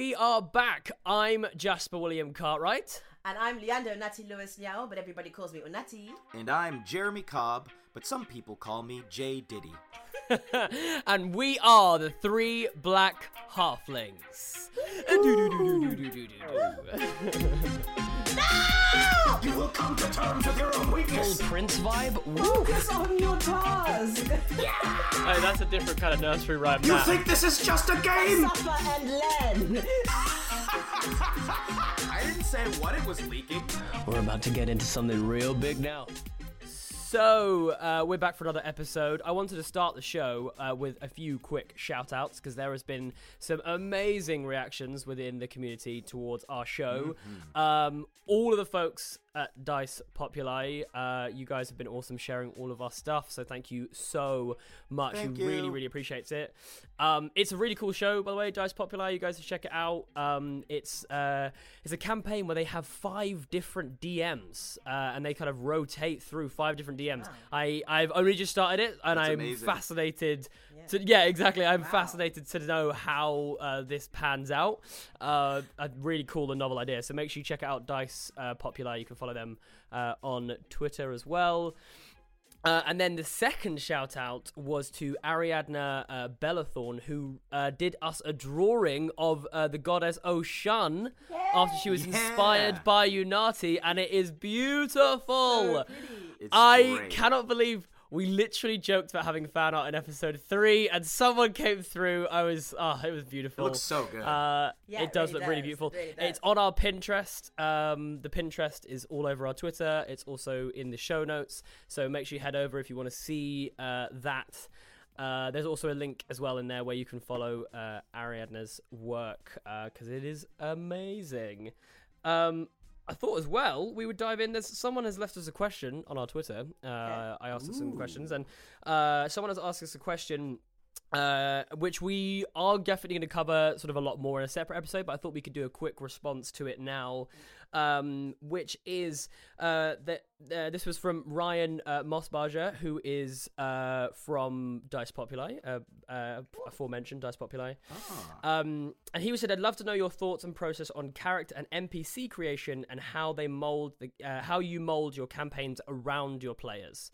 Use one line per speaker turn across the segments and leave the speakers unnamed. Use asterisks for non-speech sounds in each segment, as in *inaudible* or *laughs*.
We are back. I'm Jasper William Cartwright.
And I'm Leander Natty Lewis Liao, but everybody calls me Unati.
And I'm Jeremy Cobb, but some people call me J. Diddy. *laughs*
and we are the three black halflings.
no!
You will come to terms with your own weakness.
Full Prince vibe. Woo.
Focus on your task.
Hey, that's a different kind of nursery rhyme.
You
that.
think this is just a game?
Suffer and learn. *laughs*
I didn't say what it was leaking.
We're about to get into something real big now.
So, uh, we're back for another episode. I wanted to start the show uh, with a few quick shout outs because there has been some amazing reactions within the community towards our show.
Mm-hmm.
Um, all of the folks at Dice Populi, uh, you guys have been awesome sharing all of our stuff. So, thank you so much.
Thank
we really,
you.
really appreciate it. Um, it's a really cool show, by the way, Dice Populi. You guys should check it out. Um, it's uh, it's a campaign where they have five different DMs uh, and they kind of rotate through five different DMs. I I've only just started it and
That's
I'm
amazing.
fascinated. To, yeah, exactly. I'm fascinated to know how uh, this pans out. Uh, a really cool and novel idea. So make sure you check out Dice uh, Populi. You can follow them uh, on Twitter as well. Uh, and then the second shout out was to Ariadna uh, Bellathorn, who uh, did us a drawing of uh, the goddess Oshun after she was inspired by Unati, and it is beautiful.
It's
I
great.
cannot believe we literally joked about having fan art in episode three, and someone came through. I was, oh, it was beautiful.
It looks so good.
Uh,
Yeah,
it
it
does
really
look really beautiful.
It really
it's on our Pinterest. Um, the Pinterest is all over our Twitter. It's also in the show notes. So make sure you head over if you want to see uh, that. Uh, there's also a link as well in there where you can follow uh, Ariadne's work because it is amazing. Um, I thought as well we would dive in. There's someone has left us a question on our Twitter. Uh, I asked us some questions, and uh, someone has asked us a question uh, which we are definitely going to cover sort of a lot more in a separate episode, but I thought we could do a quick response to it now, um, which is uh, that uh, this was from Ryan uh, Mossbarger, who is uh, from Dice Populi, uh, uh, aforementioned Dice Populi. Um, and he said, "I'd love to know your thoughts and process on character and NPC creation and how they mold the uh, how you mold your campaigns around your players."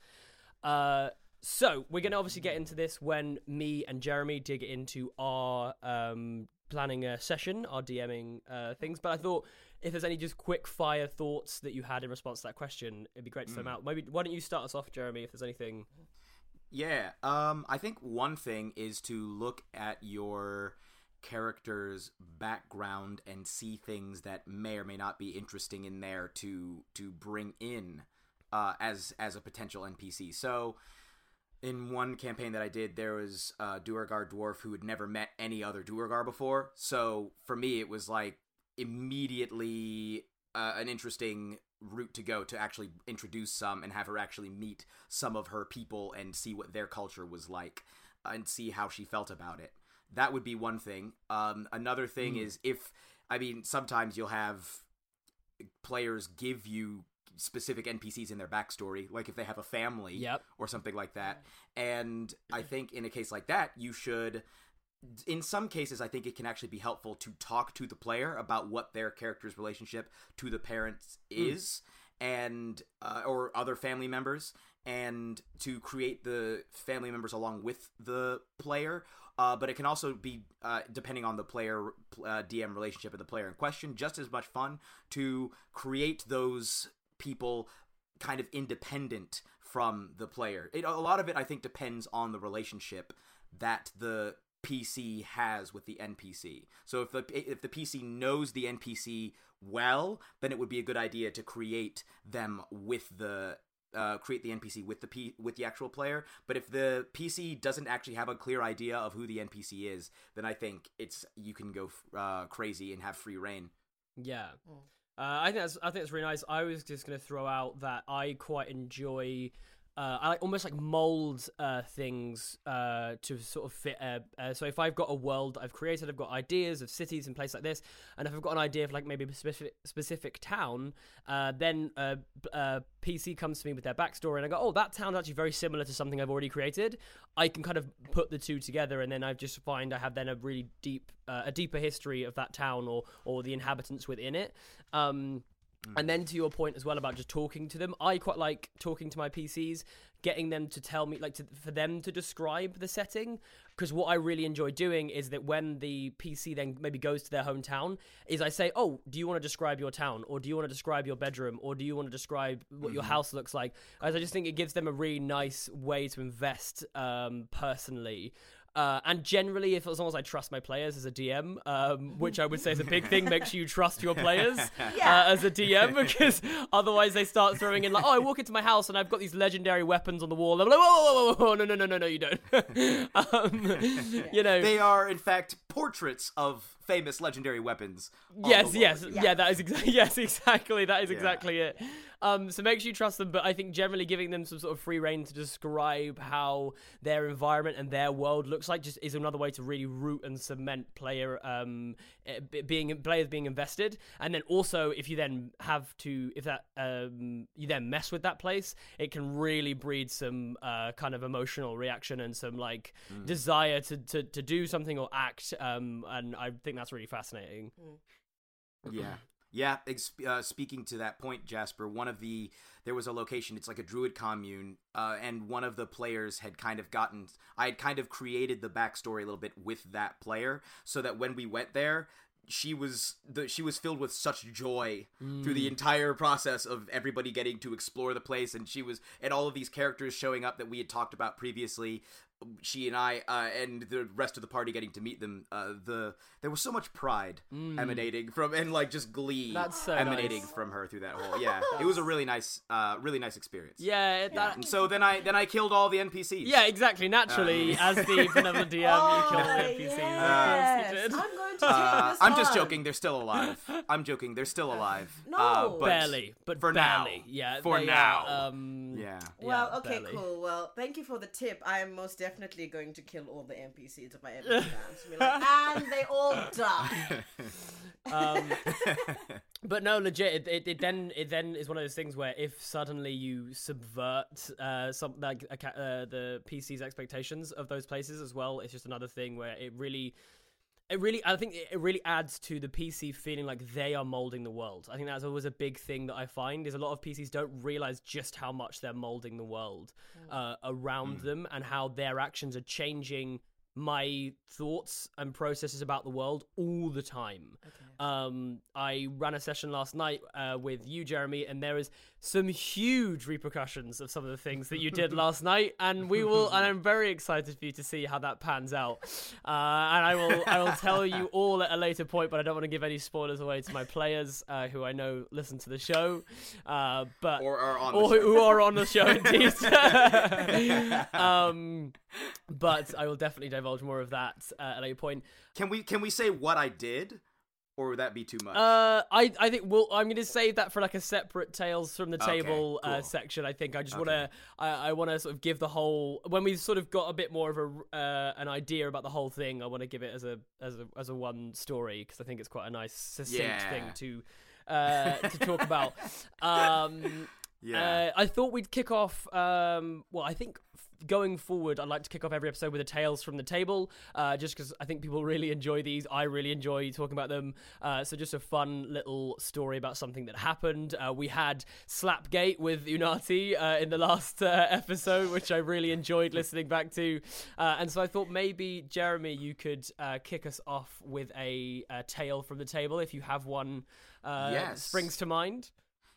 So we're going to obviously get into this when me and Jeremy dig into our um, planning a session, our DMing uh, things. But I thought if there's any just quick fire thoughts that you had in response to that question, it'd be great to throw them out. Maybe why don't you start us off, Jeremy? If there's anything.
Yeah, um, I think one thing is to look at your character's background and see things that may or may not be interesting in there to to bring in uh, as as a potential NPC. So, in one campaign that I did, there was a Duergar dwarf who had never met any other Duergar before. So for me, it was like immediately uh, an interesting route to go to actually introduce some and have her actually meet some of her people and see what their culture was like and see how she felt about it. That would be one thing. Um, another thing is if I mean sometimes you'll have players give you specific NPCs in their backstory, like if they have a family
Yep.
or something like that. And I think in a case like that, you should. In some cases, I think it can actually be helpful to talk to the player about what their character's relationship to the parents is, and uh, or other family members, and to create the family members along with the player. Uh, but it can also be, uh, depending on the player uh, DM relationship and the player in question, just as much fun to create those people kind of independent from the player. It, a lot of it, I think, depends on the relationship that the PC has with the NPC. So if the if the PC knows the NPC well, then it would be a good idea to create them with the uh, create the NPC with the P- with the actual player. But if the PC doesn't actually have a clear idea of who the NPC is, then I think it's you can go uh, crazy and have free reign.
Yeah. Uh, I think that's I think that's really nice. I was just going to throw out that I quite enjoy. Uh, I like almost like mold uh, things uh, to sort of fit. Uh, uh, so if I've got a world I've created, I've got ideas of cities and places like this, and if I've got an idea of like maybe a specific specific town, uh, then uh, PC comes to me with their backstory, and I go, "Oh, that town's actually very similar to something I've already created." I can kind of put the two together, and then I just find I have then a really deep, a deeper history of that town or or the inhabitants within it. Um, and then to your point as well about just talking to them, I quite like talking to my PCs, getting them to tell me, like, to, for them to describe the setting. Because what I really enjoy doing is that when the PC then maybe goes to their hometown, is I say, "Oh, do you want to describe your town, or do you want to describe your bedroom, or do you want to describe what your house looks like?" As I just think it gives them a really nice way to invest um, personally. Uh, and generally, if as long as I trust my players as a DM, um, which I would say is a big thing, make sure you trust your players *laughs*
Yeah.
uh, as a DM because otherwise they start throwing in like, oh, I walk into my house and I've got these legendary weapons on the wall. I'm like, whoa, whoa, whoa, whoa, whoa, no, no, no, no, no, you don't. *laughs* um, *laughs* you know,
They are, in fact, portraits of famous legendary weapons.
yes, yes,
wall.
yeah. that is exactly *laughs* yes, exactly. That is
Yeah.
exactly it. Um, so make sure you trust them, but I think generally giving them some sort of free reign to describe how their environment and their world looks like just is another way to really root and cement player um b- being players being invested. And then also if you then have to if that um you then mess with that place, it can really breed some uh kind of emotional reaction and some like desire to, to to do something or act. Um, and I think that's really fascinating.
Yeah. Yeah, uh, speaking to that point, Jasper, one of the there was a location. It's like a druid commune, uh, and one of the players had kind of gotten. I had kind of created the backstory a little bit with that player, so that when we went there, she was the she was filled with such joy through the entire process of everybody getting to explore the place, and she was and all of these characters showing up that we had talked about previously. She and I uh, and the rest of the party getting to meet them. Uh, the there was so much pride emanating from and like just glee
That's so
emanating
nice.
from her through that whole. Yeah, it was a really nice, uh, really nice experience.
Yeah, that.
And so then I then I killed all the NPCs.
Yeah, exactly. Naturally, as the *laughs* benevolent DM, you killed the NPCs.
Yes.
course you.
I'm going to take
Uh,
this
I'm just joking. They're still alive. I'm joking. They're still alive.
No.
Uh, but
barely, but
for now.
Yeah,
For
they
now.
Um,
Yeah.
Well,
yeah,
okay,
barely.
cool. Well, thank you for the tip. I am most definitely going to kill all the NPCs of my NPC dance. Be like, *laughs* and they all die. *laughs*
Um, *laughs* but no, legit. It, it, it then it then is one of those things where if suddenly you subvert uh, some like uh, the PC's expectations of those places as well, it's just another thing where it really. It really, I think it it really adds to the PC feeling like they are molding the world. I think that's always a big thing that I find is a lot of PCs don't realize just how much they're molding the world uh, around them and how their actions are changing my thoughts and processes about the world all the time. Um, I ran a session last night uh, with you, Jeremy, and there is some huge repercussions of some of the things that you did *laughs* last night, and we will. And I'm very excited for you to see how that pans out. Uh, and I will, I will tell you *laughs* all at a later point, but I don't want to give any spoilers away to my players uh, who I know listen to the show. Uh, but
Or are on the
or who are on the show indeed. *laughs* um, but I will definitely divulge more of that uh, at a later point.
Can we can we say what I did, or would that be too much?
Uh, I I think we'll. I'm going to save that for like a separate tales from the
Okay,
table uh, section. I think I just
Okay.
want to. I, I want to sort of give the whole when we've sort of got a bit more of a uh, an idea about the whole thing. I want to give it as a as a as a one story because I think it's quite a nice succinct
Yeah.
thing to uh, to talk about. *laughs* Um,
yeah.
uh, I thought we'd kick off. Um, well, I think f- going forward, I'd like to kick off every episode with a tales from the table, uh, just because I think people *laughs* really enjoy these. I really enjoy talking about them. Uh, so just a fun little story about something that happened. Uh, we had Slapgate with Unati uh, in the last uh, *laughs* episode, which I really enjoyed listening back to. Uh, and so I thought maybe Jeremy, you could uh, kick us off with a, a tale from the table if you have one. Uh,
Yes.
springs to mind.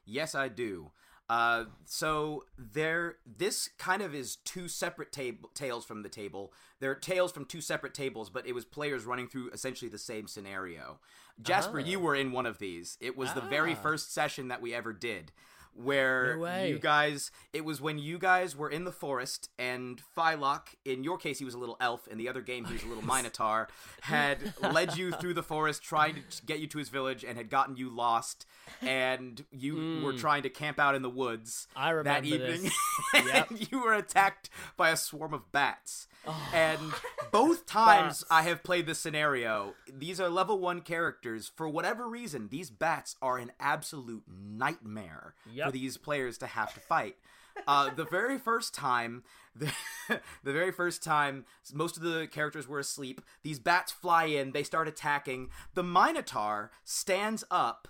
Yes, I do. Uh, so there, this kind of is two separate tab- tales from the table. They're tales from two separate tables, but it was players running through essentially the same scenario. Jasper, you were in one of these. It was the very
Ah.
first session that we ever did. Where
No
you guys it was when you guys were in the forest and Phylock, in your case he was a little elf, in the other game he was a little *laughs* minotaur, had led you through the forest trying to get you to his village and had gotten you lost and you were mm. trying to camp out in the woods.
I
that evening *laughs* and
Yep.
you were attacked by a swarm of bats. Oh. and *laughs* both times
Bats.
I have played this scenario, these are level one characters. For whatever reason, these bats are an absolute nightmare for
Yep.
these players to have to fight. Uh, the very first time, the, *laughs* the very first time, most of the characters were asleep. These bats fly in, they start attacking. The Minotaur stands up,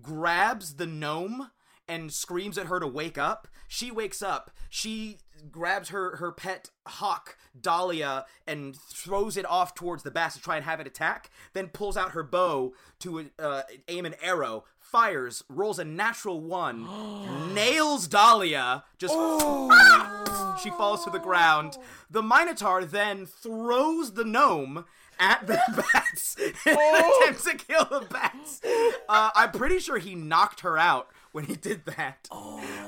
grabs the gnome and screams at her to wake up. She wakes up. She grabs her her pet hawk Dahlia and throws it off towards the bats to try and have it attack. Then pulls out her bow to uh, aim an arrow. Fires, rolls a natural one, *gasps* nails Dahlia. Just *laughs* she falls to the ground. The Minotaur then throws the gnome at the *laughs* bats and attempts to kill the bats. Uh, I'm pretty sure he knocked her out when he did that.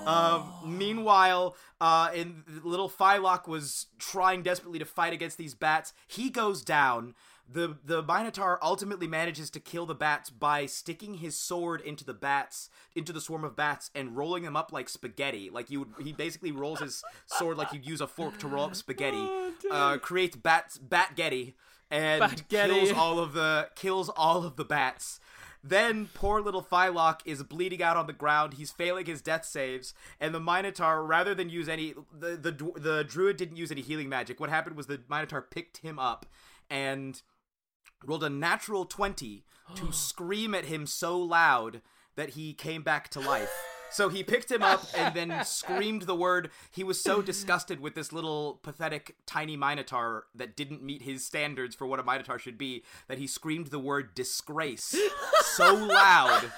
Um, meanwhile, uh, in little Phylock was trying desperately to fight against these bats. He goes down. The the Minotaur ultimately manages to kill the bats by sticking his sword into the bats, into the swarm of bats, and rolling them up like spaghetti. Like you would, he basically rolls his sword like you'd use a fork to roll up spaghetti. uh, creates bats, batgetty, and
Batgetty.
kills all of the kills all of the bats. Then poor little Phylock is bleeding out on the ground. He's failing his death saves, and the Minotaur, rather than use any, the the the druid didn't use any healing magic. What happened was the Minotaur picked him up and rolled a natural twenty to *gasps* scream at him so loud that he came back to life. So he picked him up and then *laughs* screamed the word. He was so disgusted with this little pathetic tiny minotaur that didn't meet his standards for what a minotaur should be that he screamed the word disgrace so loud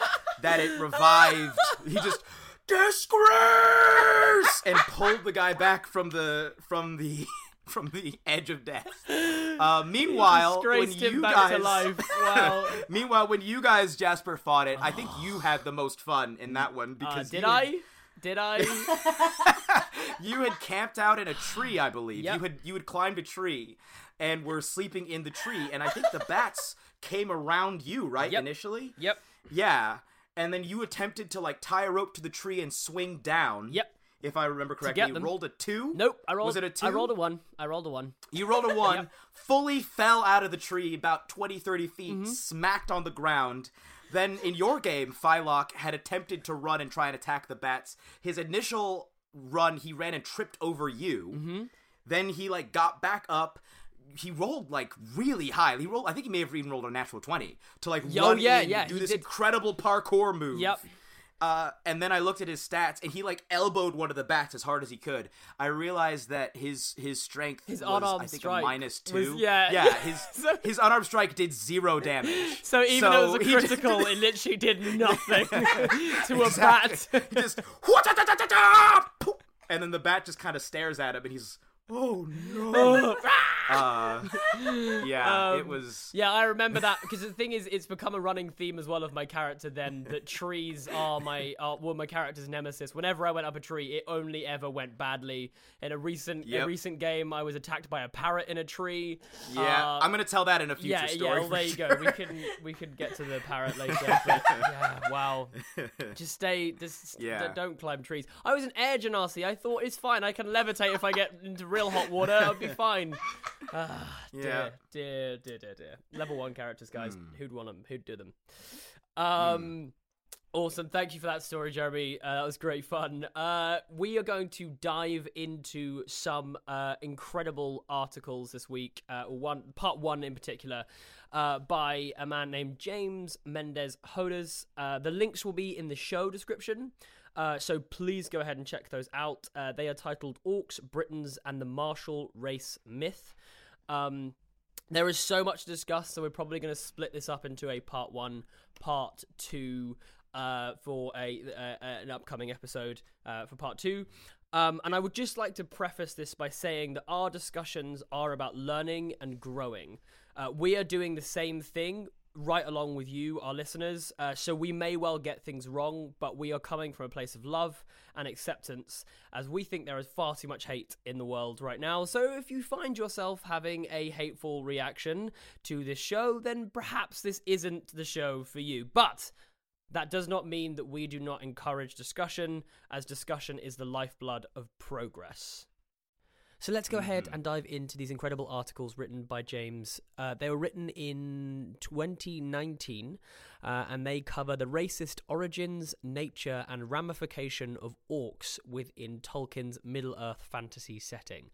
that it revived. He just *laughs* disgrace and pulled the guy back from the from the from the edge of death. *laughs* Uh, meanwhile, when you guys. *laughs*
Wow.
Meanwhile, when you guys Jasper fought it, I think you *sighs* had the most fun in that one
Uh,
because
did
you
I? Did I? *laughs*
you had camped out in a tree, I believe.
Yep.
You had you had climbed a tree and were sleeping in the tree, and I think the bats came around you, right?
Yep.
Initially?
yep.
Yeah. And then you attempted to like tie a rope to the tree and swing down.
Yep.
If I remember correctly, you rolled a two.
Nope. I rolled.
Was it a two?
I rolled a one. I rolled a one.
You rolled a *laughs* one, fully fell out of the tree about 20, 30 feet,
Mm-hmm.
smacked on the ground. Then in your game, Phylock had attempted to run and try and attack the bats. His initial run, he ran and tripped over you.
Mm-hmm.
Then he like got back up. He rolled like really high. He rolled. I think he may have even rolled a natural twenty to like
Yo,
run
yeah,
in,
yeah,
do this
did.
incredible parkour move.
Yep.
Uh, and then I looked at his stats, and he like elbowed one of the bats as hard as he could. I realized that his his strength
His
was,
unarmed
I think,
strike
a minus two.
was- yeah.
yeah. *laughs* His
So-
his unarmed strike did zero damage. *laughs*
So even though it was a
just-
critical, it literally did *laughs* nothing to a bat.
just and then the bat just kind of stares at him, and he's oh no. *laughs* uh, *laughs* *laughs* yeah, it
Um,
was.
Yeah, I remember that because the thing is, it's become a running theme as well of my character. Then that trees are my are, well, my character's nemesis. Whenever I went up a tree, it only ever went badly. In a recent a recent game, I was attacked by a parrot in a tree.
Yeah,
Uh,
I'm gonna tell that in a future
yeah,
story.
yeah. Well, there you
sure.
go. We can we could get to the parrot later. But yeah, wow. Just stay. Just
Yeah.
d- don't climb trees. I was an air genasi. I thought it's fine. I can levitate if I get into real hot water. I'll be *laughs* fine. Ah,
Yeah.
dear, dear, dear, dear, dear. Level one characters, guys.
Hmm.
Who'd want them? Who'd do them? Um. Awesome. Thank you for that story, Jeremy. Uh, that was great fun. Uh, we are going to dive into some uh, incredible articles this week. Uh, one part one in particular, uh, by a man named James Mendez Hodes. Uh, the links will be in the show description. Uh, so please go ahead and check those out. Uh, they are titled "Orcs, Britons, and the Martial Race Myth." Um, there is so much to discuss, so we're probably going to split this up into a part one, part two, uh, for a uh, an upcoming episode uh, for part two. Um, and I would just like to preface this by saying that our discussions are about learning and growing. Uh, we are doing the same thing right along with you, our listeners. Uh, so we may well get things wrong, but we are coming from a place of love and acceptance, as we think there is far too much hate in the world right now. So if you find yourself having a hateful reaction to this show, then perhaps this isn't the show for you. But that does not mean that we do not encourage discussion, as discussion is the lifeblood of progress. So let's go ahead and dive into these incredible articles written by James. Uh, they were written in 2019 uh, and they cover the racist origins, nature, and ramification of orcs within Tolkien's Middle Earth fantasy setting.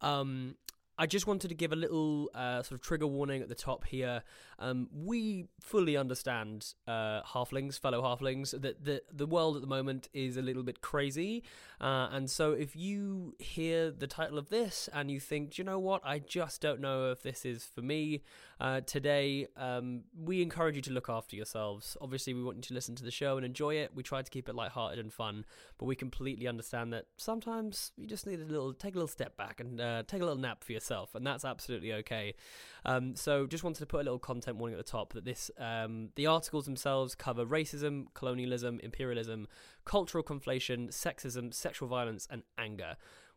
Um, I just wanted to give a little uh, sort of trigger warning at the top here. Um, we fully understand uh, halflings, fellow halflings, that the the world at the moment is a little bit crazy, uh, and so if you hear the title of this and you think, "Do you know what, I just don't know if this is for me uh, today, um, we encourage you to look after yourselves. Obviously, we want you to listen to the show and enjoy it. We try to keep it lighthearted and fun, but we completely understand that sometimes you just need a little take a little step back and uh, take a little nap for yourself, and that's absolutely okay. Um, so, just wanted to put a little content warning at the top that this um, the articles themselves cover racism, colonialism, imperialism, cultural conflation, sexism, sexual violence, and anger.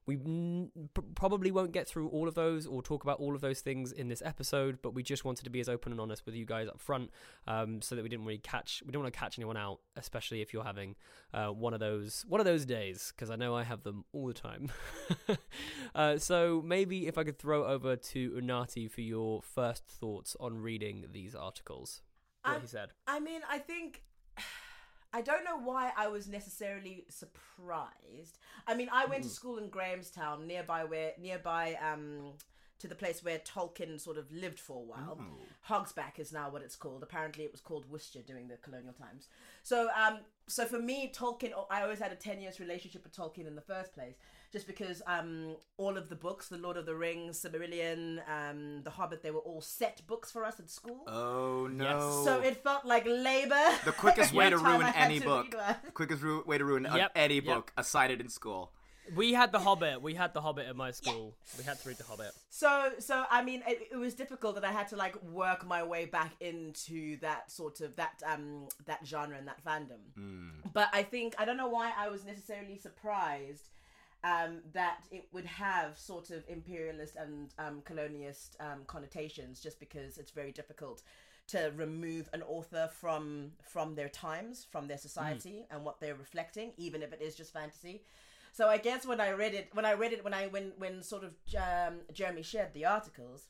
We n- probably won't get through all of those or talk about all of those things in this episode, but we just wanted to be as open and honest with you guys up front, um, so that we didn't really catch we don't want to catch anyone out, especially if you're having uh, one of those one of those days, because I know I have them all the time. *laughs* uh, so maybe if I could throw over to Unati for your first thoughts on reading these articles, what
I'm-
he said.
I mean, I think I don't know why I was necessarily surprised. I mean, I went to school in Grahamstown, nearby where nearby um to the place where Tolkien sort of lived for a while. Hogsback is now what it's called. Apparently, it was called Worcester during the colonial times. So, um, so for me, Tolkien, I always had a tenuous relationship with Tolkien in the first place, just because um, all of the books, The Lord of the Rings, Silmarillion, um, The Hobbit, they were all set books for us at school.
Oh no!
So it felt like labor.
the quickest *laughs* way to ruin any
to
book.
read.
Quickest ru- way to ruin a- any
yep.
book cited in school.
We had the Hobbit. We had the Hobbit at my school. We had to read the Hobbit.
So, so I mean, it, it was difficult that I had to like work my way back into that sort of that um that genre and that fandom. But I think I don't know why I was necessarily surprised um, that it would have sort of imperialist and um, colonialist um, connotations, just because it's very difficult to remove an author from from their times, from their society, and what they're reflecting, even if it is just fantasy. So I guess when I read it, when I read it, when I when when sort of um, Jeremy shared the articles,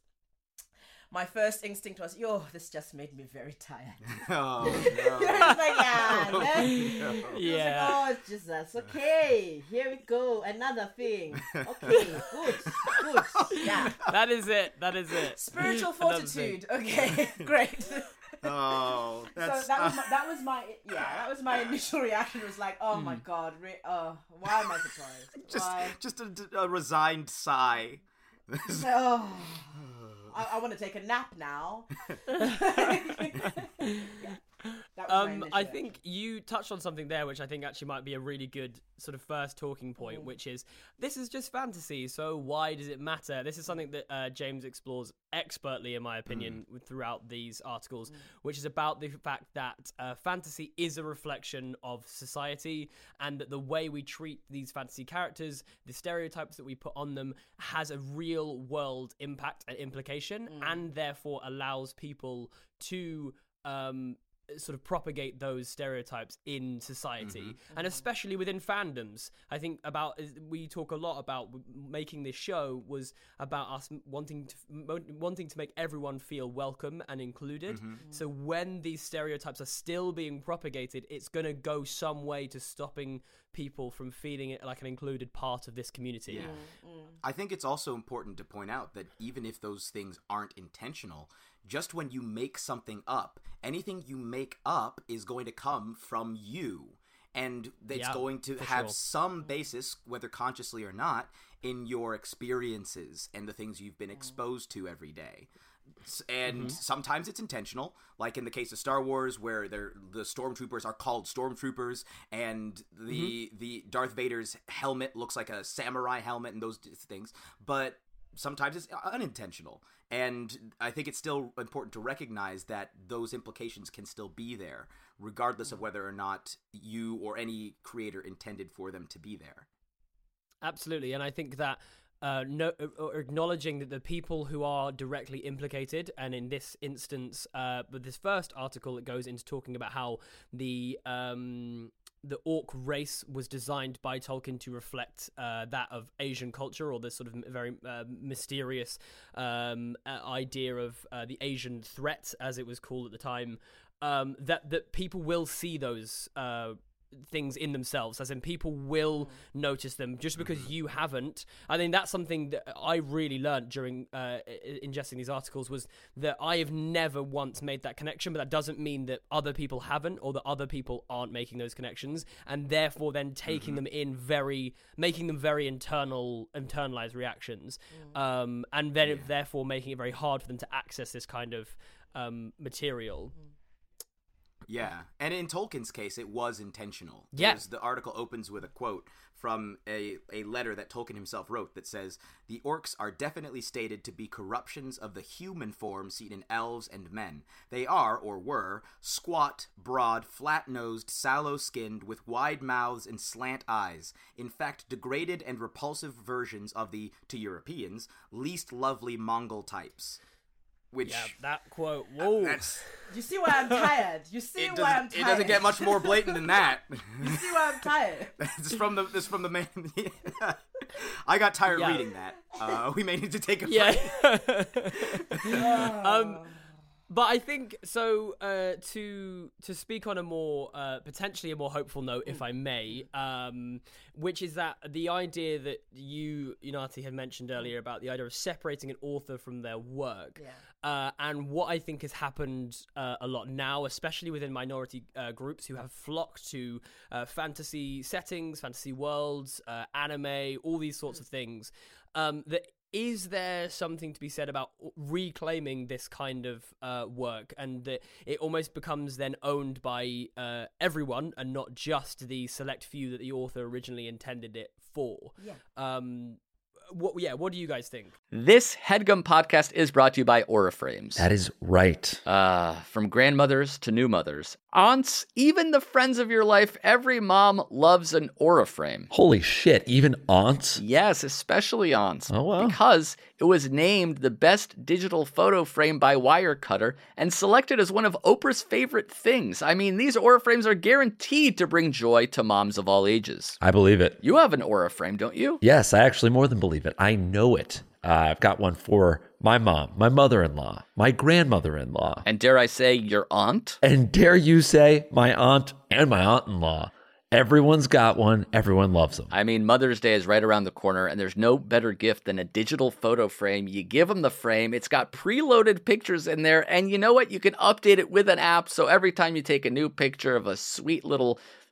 my first instinct was, "Yo, this just made me very tired." *laughs* *laughs*
Oh
it's
no!
like, yeah, *laughs* man.
Yeah.
Like, oh, it's just that's okay. Here we go, another thing. Okay, good, good, yeah.
That is it. That is it.
Spiritual fortitude. Okay, great. *laughs*
Oh, that's
so that was my, that was my yeah that was my *laughs* initial reaction was like oh my god re- uh, why am I surprised? *laughs*
Just
why?
just a, a resigned sigh.
oh, I, I want to take a nap now
Um,
initial
I think you touched on something there, which I think actually might be a really good sort of first talking point, which is this is just fantasy, so why does it matter? This is something that uh, James explores expertly, in my opinion, with- throughout these articles, which is about the fact that uh, fantasy is a reflection of society, and that the way we treat these fantasy characters, the stereotypes that we put on them, has a real world impact and implication, and therefore allows people to. Um, sort of propagate those stereotypes in society mm-hmm. and mm-hmm. especially within fandoms. I think about we talk a lot about making this show was about us wanting to wanting to make everyone feel welcome and included. Mm-hmm. Mm. So when these stereotypes are still being propagated it's going to go some way to stopping people from feeling it like an included part of this community. Mm, mm.
I think it's also important to point out that even if those things aren't intentional, just when you make something up, anything you make up is going to come from you. And it's
Yeah,
going to have
sure.
some basis, whether consciously or not, in your experiences and the things you've been exposed to every day. And
Mm-hmm.
sometimes it's intentional, like in the case of Star Wars, where the stormtroopers are called stormtroopers, and the
Mm-hmm.
the Darth Vader's helmet looks like a samurai helmet, and those things. But sometimes it's unintentional. And I think it's still important to recognize that those implications can still be there, regardless of whether or not you or any creator intended for them to be there.
Absolutely, and I think that uh, no, or acknowledging that the people who are directly implicated, and in this instance, uh, with this first article, it goes into talking about how the um, the orc race was designed by Tolkien to reflect uh, that of Asian culture, or this sort of very uh, mysterious um, uh, idea of uh, the Asian threat, as it was called at the time. Um, that that people will see those uh, things in themselves as in people will
Mm.
notice them just because you haven't. I think that's something that i really learned during uh, ingesting these articles was that i have never once made that connection but that doesn't mean that other people haven't or that other people aren't making those connections and therefore then taking them in very making them very internal internalized reactions. Um, and then therefore making it very hard for them to access this kind of um, material
Yeah, and in Tolkien's case, it was intentional.
Yeah.
The article opens with a quote from a, a letter that Tolkien himself wrote that says, The orcs are definitely stated to be corruptions of the human form seen in elves and men. They are, or were, squat, broad, flat nosed, sallow skinned, with wide mouths and slant eyes. In fact, degraded and repulsive versions of the, to Europeans, least lovely Mongol types. Which.
yeah that quote whoa
That's,
You see why I'm tired? You see *laughs* why I'm tired?
it doesn't get much more blatant than that. *laughs*
You see why I'm *laughs* tired?
It's from the this from the man. I got tired
Yeah.
reading that. Uh, we may need to take a
yeah
break.
um but I think so. Uh, to to speak on a more uh, potentially a more hopeful note, if I may, um, which is that the idea that you Unati had mentioned earlier about the idea of separating an author from their work,
Yeah.
uh, and what I think has happened uh, a lot now, especially within minority uh, groups who have flocked to uh, fantasy settings, fantasy worlds, uh, anime, all these sorts of things. Um, that is there something to be said about reclaiming this kind of uh, work, and that it almost becomes then owned by uh, everyone, and not just the select few that the author originally intended it for?
Yeah.
Um, what? Yeah. What do you guys think?
This headgum podcast is brought to you by Auraframes.
That is right.
Uh, from grandmothers to new mothers, aunts, even the friends of your life, every mom loves an Auraframe.
Holy shit, even aunts?
Yes, especially aunts.
Oh, wow.
Because it was named the best digital photo frame by Wirecutter and selected as one of Oprah's favorite things. I mean, these Aura frames are guaranteed to bring joy to moms of all ages.
I believe it.
You have an Aura frame, don't you?
Yes, I actually more than believe it. I know it. Uh, I've got one for my mom, my mother in law, my grandmother in law,
And dare I say, your aunt?
and dare you say, my aunt and my aunt in law. Everyone's got one. Everyone loves them.
I mean, Mother's Day is right around the corner, and there's no better gift than a digital photo frame. You give them the frame, it's got preloaded pictures in there, and you know what? You can update it with an app, so every time you take a new picture of a sweet little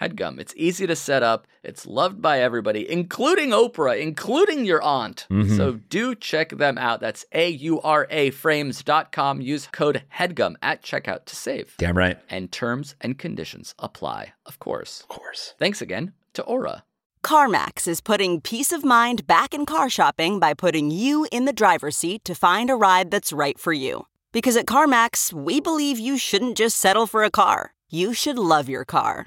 HEADGUM. It's easy to set up. It's loved by everybody, including Oprah, including your aunt. Mm-hmm. So do check them out. That's A U R A frames.com. Use code HEADGUM at checkout to save.
Damn right.
And terms and conditions apply, of course.
Of course.
Thanks again to Aura.
CarMax is putting peace of mind back in car shopping by putting you in the driver's seat to find a ride that's right for you. Because at CarMax, we believe you shouldn't just settle for a car, you should love your car.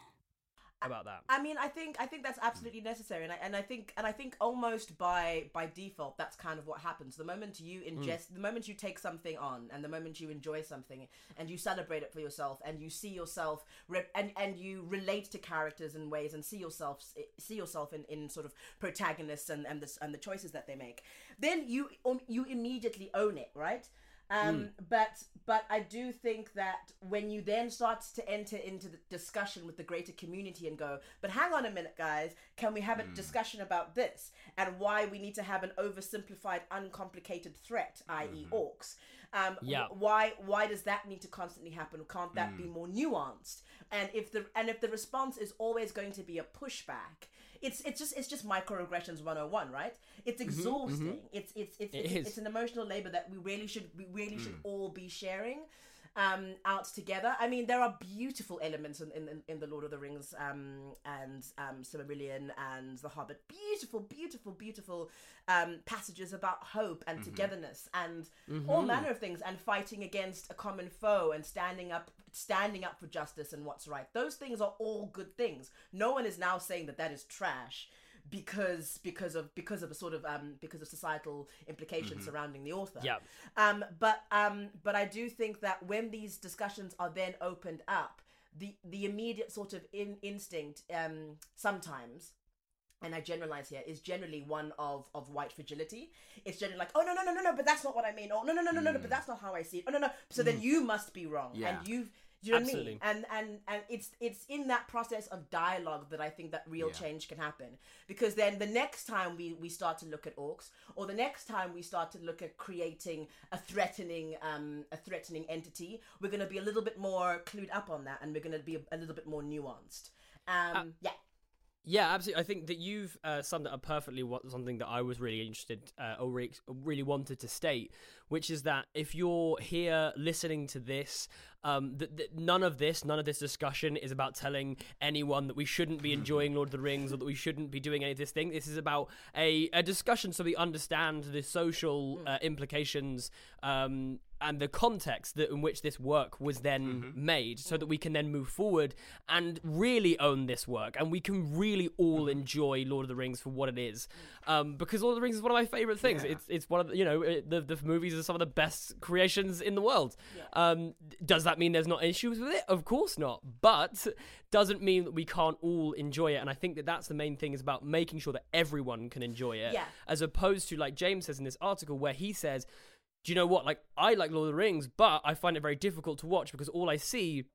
About that.
I mean, I think I think that's absolutely necessary, and I, and I think and I think almost by by default, that's kind of what happens. The moment you ingest, the moment you take something on, and the moment you enjoy something, and you celebrate it for yourself, and you see yourself, re- and and you relate to characters in ways, and see yourself see yourself in, in sort of protagonists and and the and the choices that they make, then you um, you immediately own it, right? Um, But but I do think that when you then start to enter into the discussion with the greater community and go, but hang on a minute, guys, can we have a discussion about this and why we need to have an oversimplified, uncomplicated threat, i.e., orcs? Um,
Yeah.
Why why does that need to constantly happen? Can't that be more nuanced? And if the and if the response is always going to be a pushback. It's, it's just it's just microaggressions 101 right? It's mm-hmm, exhausting. Mm-hmm. it's it's it's,
It
it's, it's an emotional labor that we really should we really should mm. all be sharing um out together. I mean there are beautiful elements in in, in the lord of the rings um and um silmarillion and the hobbit. Beautiful beautiful beautiful um passages about hope and togetherness and all manner of things and fighting against a common foe and standing up standing up for justice and what's right. Those things are all good things. No one is now saying that that is trash because because of because of a sort of um because of societal implications surrounding the author
Yeah.
um but um but i do think that when these discussions are then opened up the the immediate sort of in instinct um sometimes and I generalize here is generally one of of white fragility. It's generally like, oh no no no no no, but that's not what I mean. Oh no no no no no, no but that's not how I see it. Oh no no, so then you must be wrong,
Yeah.
and you've. Do you know
Absolutely.
what I mean? And and and it's it's in that process of dialogue that I think that real
Yeah.
change can happen. Because then the next time we we start to look at orcs, or the next time we start to look at creating a threatening um a threatening entity, we're going to be a little bit more clued up on that, and we're going to be a, a little bit more nuanced. Um, yeah.
Yeah, absolutely. I think that you've uh, summed it up perfectly. What something that I was really interested uh, or re- really wanted to state, which is that if you're here listening to this, um, that that none of this, none of this discussion is about telling anyone that we shouldn't be enjoying Lord of the Rings or that we shouldn't be doing any of this thing. This is about a, a discussion so we understand the social uh, implications. Um, and the context that in which this work was then made so that we can then move forward and really own this work and we can really all enjoy Lord of the Rings for what it is. Um, because Lord of the Rings is one of my favorite things. It's it's one of the, you know it, the, the movies are some of the best creations in the world. Um, does that mean there's not issues with it? Of course not. But doesn't mean that we can't all enjoy it. And I think that that's the main thing is about making sure that everyone can enjoy it.
Yeah.
as opposed to like James says in this article where he says do you know what? Like, I like Lord of the Rings, but I find it very difficult to watch because all I see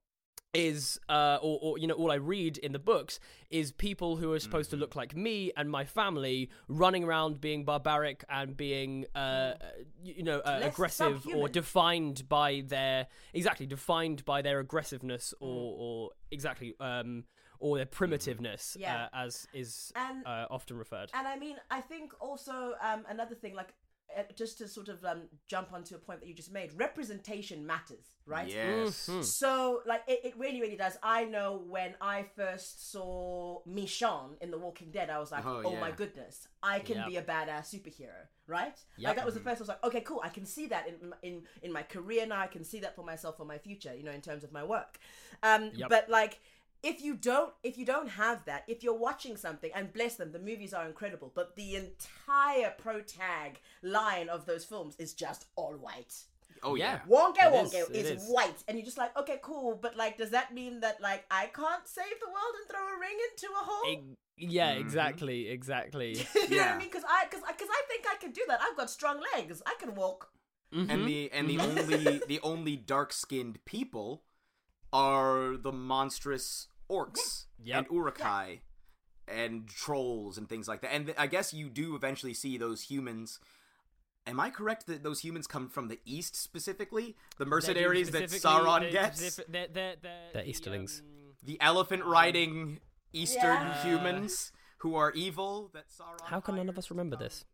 is, uh, or, or you know, all I read in the books is people who are supposed to look like me and my family running around being barbaric and being, uh, you know, uh,
Less
aggressive or defined by their exactly defined by their aggressiveness or, or exactly, um, or their primitiveness,
Yeah.
uh, as is
And-
uh, often referred.
And I mean, I think also um, another thing, like uh, just to sort of um, jump onto a point that you just made, representation matters, right?
Yes.
So, like, it, it really, really does. I know when I first saw Michonne in The Walking Dead, I was like,
Oh,
oh, my goodness, I can
Yep.
be a badass superhero, right?
Yep.
Like, that was the first, I was like, okay, cool, I can see that in, in, in my career now, I can see that for myself, for my future, you know, in terms of my work. Um,
Yep.
But, like, if you don't if you don't have that if you're watching something and bless them the movies are incredible but the entire pro tag line of those films is just all white
Oh yeah.
Wonka
It
Wonka
is, it
is,
is.
white, and you're just like, okay, cool, but like, does that mean that like I can't save the world and throw a ring into a hole?
Eg- yeah, mm-hmm. exactly, exactly. *laughs*
you know what I mean? Because I, because because I think I can do that. I've got strong legs. I can walk. Mm-hmm.
and the and the mm-hmm. only *laughs* the only dark skinned people are the monstrous orcs
Yep.
and Uruk-hai and trolls and things like that. And th- I guess you do eventually see those humans. Am I correct that those humans come from the east specifically? The mercenaries that Sauron gets,
They're, they're, they're,
They're
the,
Easterlings.
um,
the elephant riding eastern
Yeah.
humans who are evil. That Sauron.
How can none of us remember this?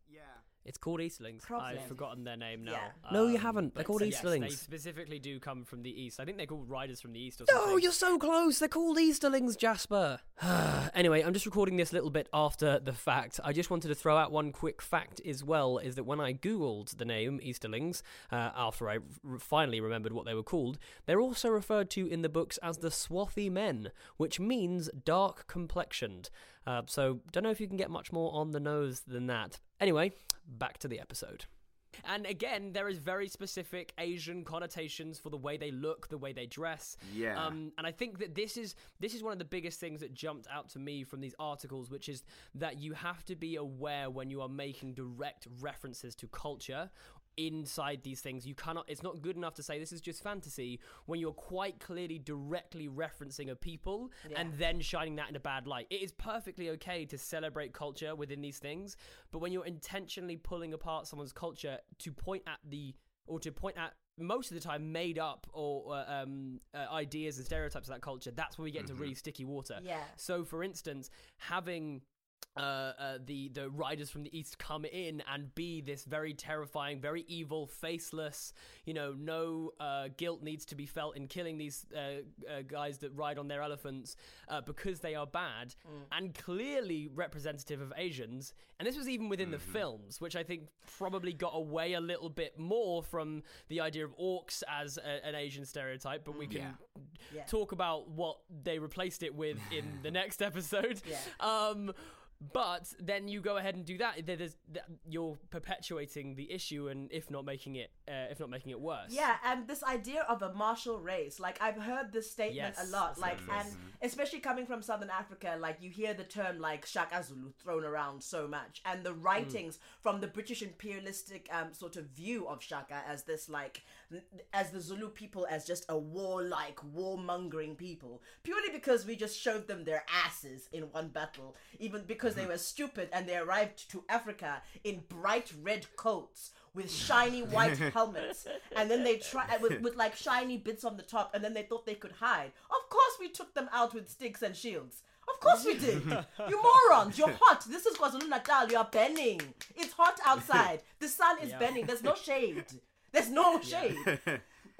Yeah.
It's called Easterlings.
Probably.
I've forgotten their name now.
Yeah.
No, you
Um,
haven't. They're
but
called
yes, They
Easterlings.
specifically do come from the east. I think they're called Riders from the East or
No, you're so close. They're called Easterlings, Jasper. *sighs*
anyway, I'm just recording this little bit after the fact. I just wanted to throw out one quick fact as well is that when I googled the name Easterlings, uh, after I r- finally remembered what they were called, they're also referred to in the books as the Swarthy Men, which means dark complexioned. Uh, so, don't know if you can get much more on the nose than that. Anyway, back to the episode. And again, there is very specific Asian connotations for the way they look, the way they dress.
Yeah.
Um, and I think that this is this is one of the biggest things that jumped out to me from these articles, which is that you have to be aware when you are making direct references to culture inside these things. You cannot. It's not good enough to say this is just fantasy when you're quite clearly directly referencing a people and then shining that in a bad light. It is perfectly okay to celebrate culture within these things, but when you're intentionally pulling apart someone's culture to point at the or to point at most of the time made up or uh, um, uh, ideas and stereotypes of that culture, that's where we get into really sticky water.
Yeah.
So, for instance, having uh, uh, the the riders from the east come in and be this very terrifying, very evil, faceless. You know, no uh, guilt needs to be felt in killing these uh, uh, guys that ride on their elephants uh, because they are bad and clearly representative of Asians. And this was even within the films, which I think probably got away a little bit more from the idea of orcs as a, an Asian stereotype. But we can
Yeah.
Yeah.
talk about what they replaced it with in the *laughs* next episode.
Yeah.
Um, but then you go ahead and do that. There's, that you're perpetuating the issue, and if not making it, uh, if not making it worse.
Yeah, and this idea of a martial race, like I've heard this statement
Yes,
a lot, like,
yes.
and especially coming from Southern Africa, like you hear the term like Shaka Zulu thrown around so much, and the writings from the British imperialistic um, sort of view of Shaka as this like, as the Zulu people as just a warlike, warmongering people, purely because we just showed them their asses in one battle, even because they were stupid and they arrived to Africa in bright red coats with shiny *laughs* white helmets, and then they try uh, with, with like shiny bits on the top, and then they thought they could hide. Of course, we took them out with sticks and shields. Of course we did. *laughs* you morons, you're hot. This is KwaZulu Natal. You are burning. It's hot outside. The sun is
Yeah.
burning. There's no *laughs* shade. There's no shade.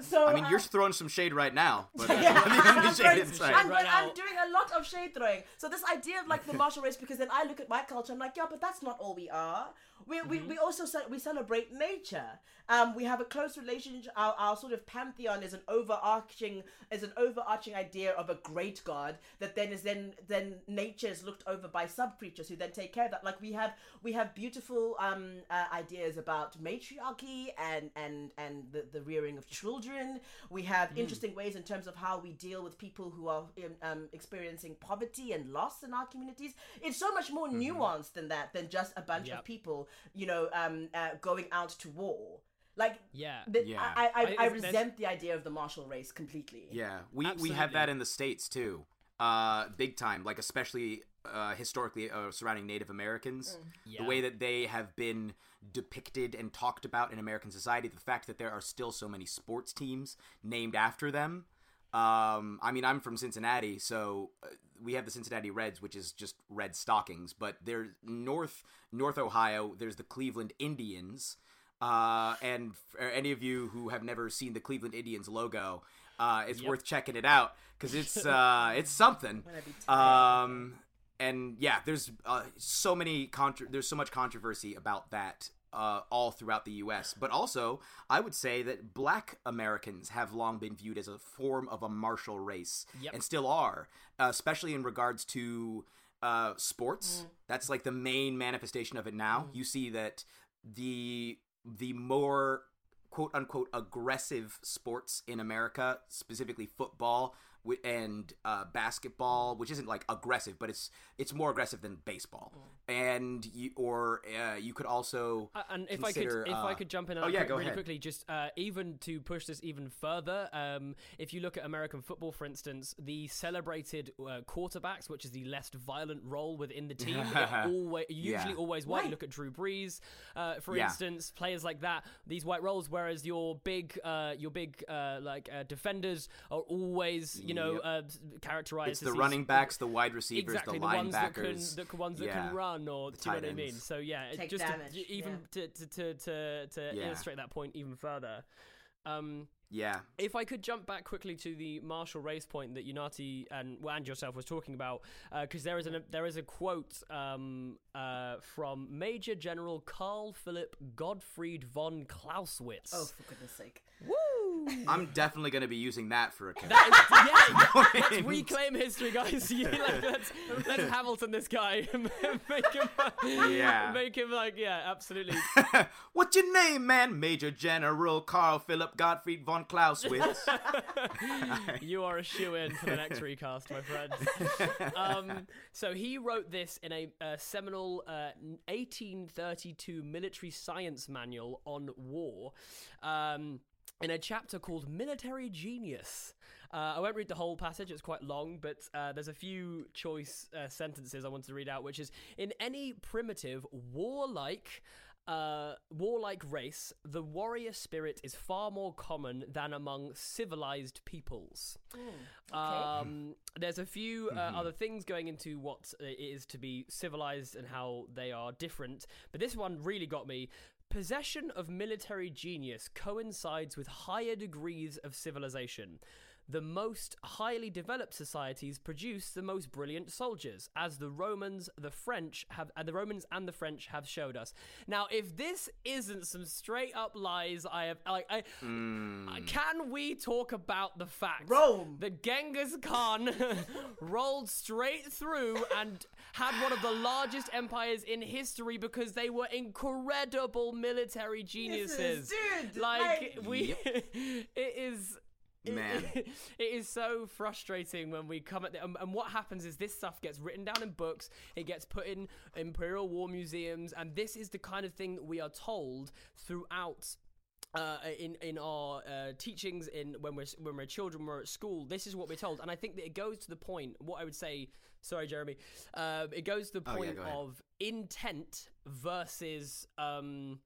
So
I mean,
uh,
you're throwing some shade right now, but *laughs* uh,
yeah,
let me- let me
I'm, throwing- I'm,
Right
I'm doing a lot of shade throwing. So this idea of like the *laughs* martial race, because then I look at my culture, I'm like, yeah, but that's not all we are. We, we,
Mm-hmm.
we also ce- we celebrate nature. Um, we have a close relationship. Our, our sort of pantheon is an overarching is an overarching idea of a great god that then is then then nature is looked over by sub creatures who then take care of that. Like we have we have beautiful um uh, ideas about matriarchy and and and the, the rearing of children. We have
Mm.
interesting ways in terms of how we deal with people who are um, um, experiencing poverty and loss in our communities. It's so much more nuanced than that, than just a bunch
Yep.
of people, you know, um, uh, going out to war. Like,
Yeah.
the,
Yeah.
I, I, I,
I-
I resent the idea of the martial race completely.
Yeah, we we have that in the states too, uh, big time. Like especially uh, historically uh, surrounding Native Americans, the
Yeah.
way that they have been depicted and talked about in American society. The fact that there are still so many sports teams named after them. Um, I mean, I'm from Cincinnati, so uh, we have the Cincinnati Reds, which is just red stockings. But there's North North Ohio. There's the Cleveland Indians. Uh, and for any of you who have never seen the Cleveland Indians logo, uh, it's worth checking it out because it's uh, *laughs* it's something. Um, and yeah, there's uh, so many contro- there's so much controversy about that uh, all throughout the U.S. But also, I would say that Black Americans have long been viewed as a form of a martial race,
Yep.
and still are, uh, especially in regards to uh, sports. That's like the main manifestation of it now. You see that the the more quote unquote aggressive sports in America, specifically football and uh, basketball, which isn't like aggressive, but it's it's more aggressive than baseball. And you or uh, you could also
Uh, and if
consider,
I could, if I
uh,
could jump in,
oh yeah,
quick- really
ahead.
quickly, just uh, even to push this even further, um, if you look at American football, for instance, the celebrated uh, quarterbacks, which is the less violent role within the team, *laughs* always usually
Yeah.
always white. You look at Drew Brees, uh, for
Yeah.
instance, players like that, these white roles, whereas your big, uh, your big uh, like uh, defenders are always, you know,
Yep.
uh, characterized.
it's
as
the
these-
running backs, the wide receivers,
exactly
the
the, ones that can the ones that
yeah.
can run or
the
do you know what I mean? So yeah,
Take
just
damage,
to, even to to to to, to
Yeah.
illustrate that point even further. Um,
Yeah,
if I could jump back quickly to the martial race point that Unati and well, and yourself was talking about, because there is an there is a quote um, uh, from Major General Carl Philipp Gottfried von Clausewitz.
Oh, for goodness sake.
Woo!
I'm definitely going to be using that for a character.
That is, yeah, *laughs* let's reclaim history, guys. *laughs* You, like, let's, let's *laughs* Hamilton this guy. make him,
Yeah.
make him like, yeah, absolutely.
What's your name, man? Major General Carl Philipp Gottfried von Clausewitz.
you are a shoe in for the next recast, my friend. Um, so he wrote this in a, uh seminal uh, 1832 military science manual on war. Um, in a chapter called Military Genius. Uh, I won't read the whole passage, it's quite long, but uh, there's a few choice uh, sentences I want to read out, which is In any primitive, warlike, uh, warlike race, the warrior spirit is far more common than among civilized peoples. Um, there's a few uh, other things going into what uh, it is to be civilized and how they are different, but this one really got me. Possession of military genius coincides with higher degrees of civilization. The most highly developed societies produce the most brilliant soldiers, as the Romans, the French have, and the Romans and the French have showed us. Now, if this isn't some straight up lies, I have like, I, I- can we talk about the fact
Rome.
that Genghis Khan *laughs* rolled straight through and had one of the largest empires in history because they were incredible military geniuses.
dude,
like,
like-
we, *laughs* it is. It-
Man. *laughs*
it is so frustrating when we come at the, and, and what happens is this stuff gets written down in books it gets put in imperial war museums and this is the kind of thing that we are told throughout uh, in in our uh, teachings in when we're when we're children we're at school this is what we're told and I think that it goes to the point what I would say sorry Jeremy uh, it goes to the
Oh, yeah,
point of intent versus um